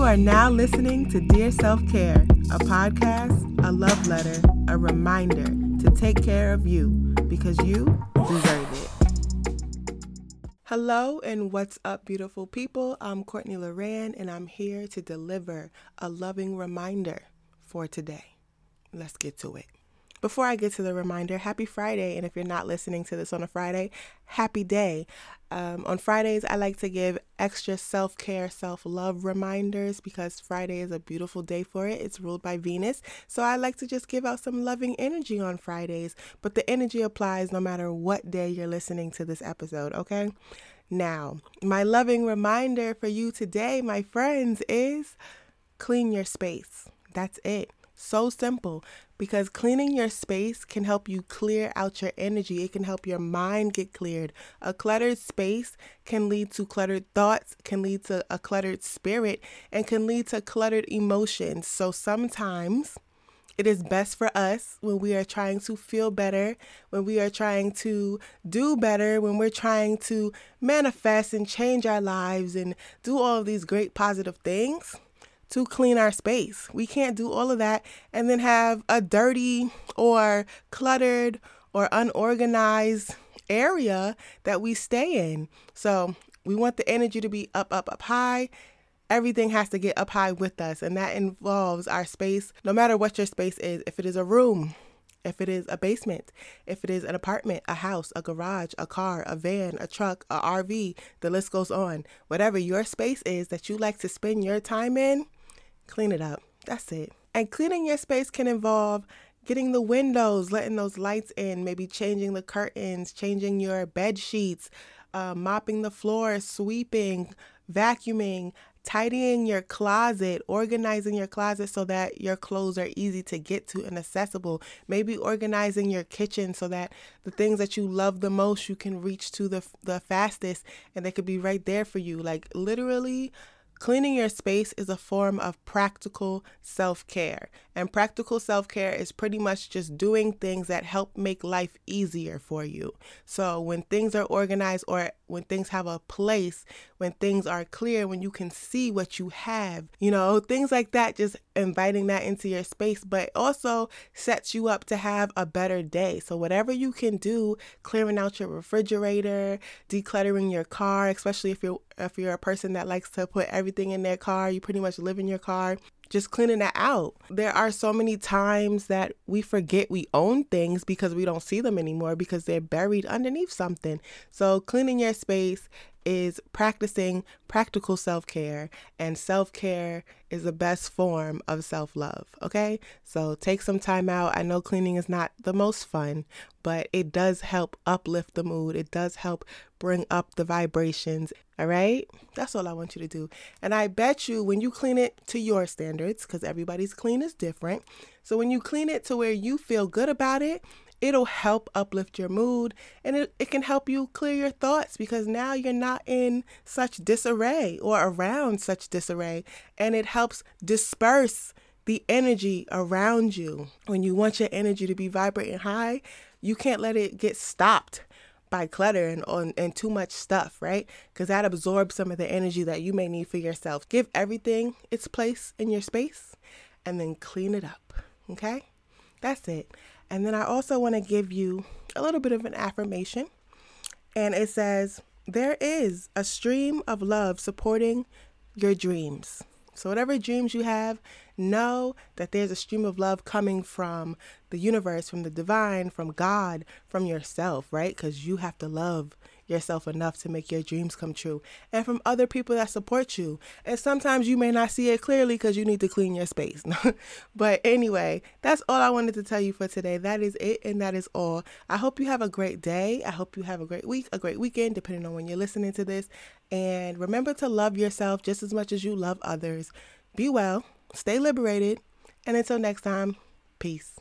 You are now listening to Dear Self Care, a podcast, a love letter, a reminder to take care of you because you deserve it. Hello and what's up, beautiful people? I'm Courtney Loran and I'm here to deliver a loving reminder for today. Let's get to it. Before I get to the reminder, happy Friday. And if you're not listening to this on a Friday, happy day. Um, on Fridays, I like to give extra self care, self love reminders because Friday is a beautiful day for it. It's ruled by Venus. So I like to just give out some loving energy on Fridays. But the energy applies no matter what day you're listening to this episode, okay? Now, my loving reminder for you today, my friends, is clean your space. That's it. So simple because cleaning your space can help you clear out your energy. It can help your mind get cleared. A cluttered space can lead to cluttered thoughts, can lead to a cluttered spirit, and can lead to cluttered emotions. So sometimes it is best for us when we are trying to feel better, when we are trying to do better, when we're trying to manifest and change our lives and do all of these great positive things to clean our space. We can't do all of that and then have a dirty or cluttered or unorganized area that we stay in. So we want the energy to be up, up, up high. Everything has to get up high with us, and that involves our space, no matter what your space is. If it is a room, if it is a basement, if it is an apartment, a house, a garage, a car, a van, a truck, a RV, the list goes on. Whatever your space is that you like to spend your time in, clean it up. That's it. And cleaning your space can involve getting the windows, letting those lights in, maybe changing the curtains, changing your bed sheets, uh, mopping the floor, sweeping, vacuuming, tidying your closet, organizing your closet so that your clothes are easy to get to and accessible. Maybe organizing your kitchen so that the things that you love the most you can reach to the the fastest and they could be right there for you. Like literally Cleaning your space is a form of practical self care. And practical self care is pretty much just doing things that help make life easier for you. So, when things are organized or when things have a place, when things are clear, when you can see what you have, you know, things like that, just inviting that into your space, but also sets you up to have a better day. So, whatever you can do, clearing out your refrigerator, decluttering your car, especially if you're if you're a person that likes to put everything in their car, you pretty much live in your car, just cleaning that out. There are so many times that we forget we own things because we don't see them anymore because they're buried underneath something. So, cleaning your space is practicing practical self care, and self care is the best form of self love. Okay, so take some time out. I know cleaning is not the most fun, but it does help uplift the mood, it does help bring up the vibrations. All right, that's all I want you to do. And I bet you when you clean it to your standards, because everybody's clean is different. So when you clean it to where you feel good about it, it'll help uplift your mood and it, it can help you clear your thoughts because now you're not in such disarray or around such disarray and it helps disperse the energy around you. When you want your energy to be vibrant and high, you can't let it get stopped by clutter and on and too much stuff, right? Because that absorbs some of the energy that you may need for yourself. Give everything its place in your space and then clean it up. Okay? That's it. And then I also want to give you a little bit of an affirmation. And it says, There is a stream of love supporting your dreams. So, whatever dreams you have, know that there's a stream of love coming from the universe, from the divine, from God, from yourself, right? Because you have to love yourself enough to make your dreams come true and from other people that support you. And sometimes you may not see it clearly because you need to clean your space. but anyway, that's all I wanted to tell you for today. That is it and that is all. I hope you have a great day. I hope you have a great week, a great weekend, depending on when you're listening to this. And remember to love yourself just as much as you love others. Be well, stay liberated, and until next time, peace.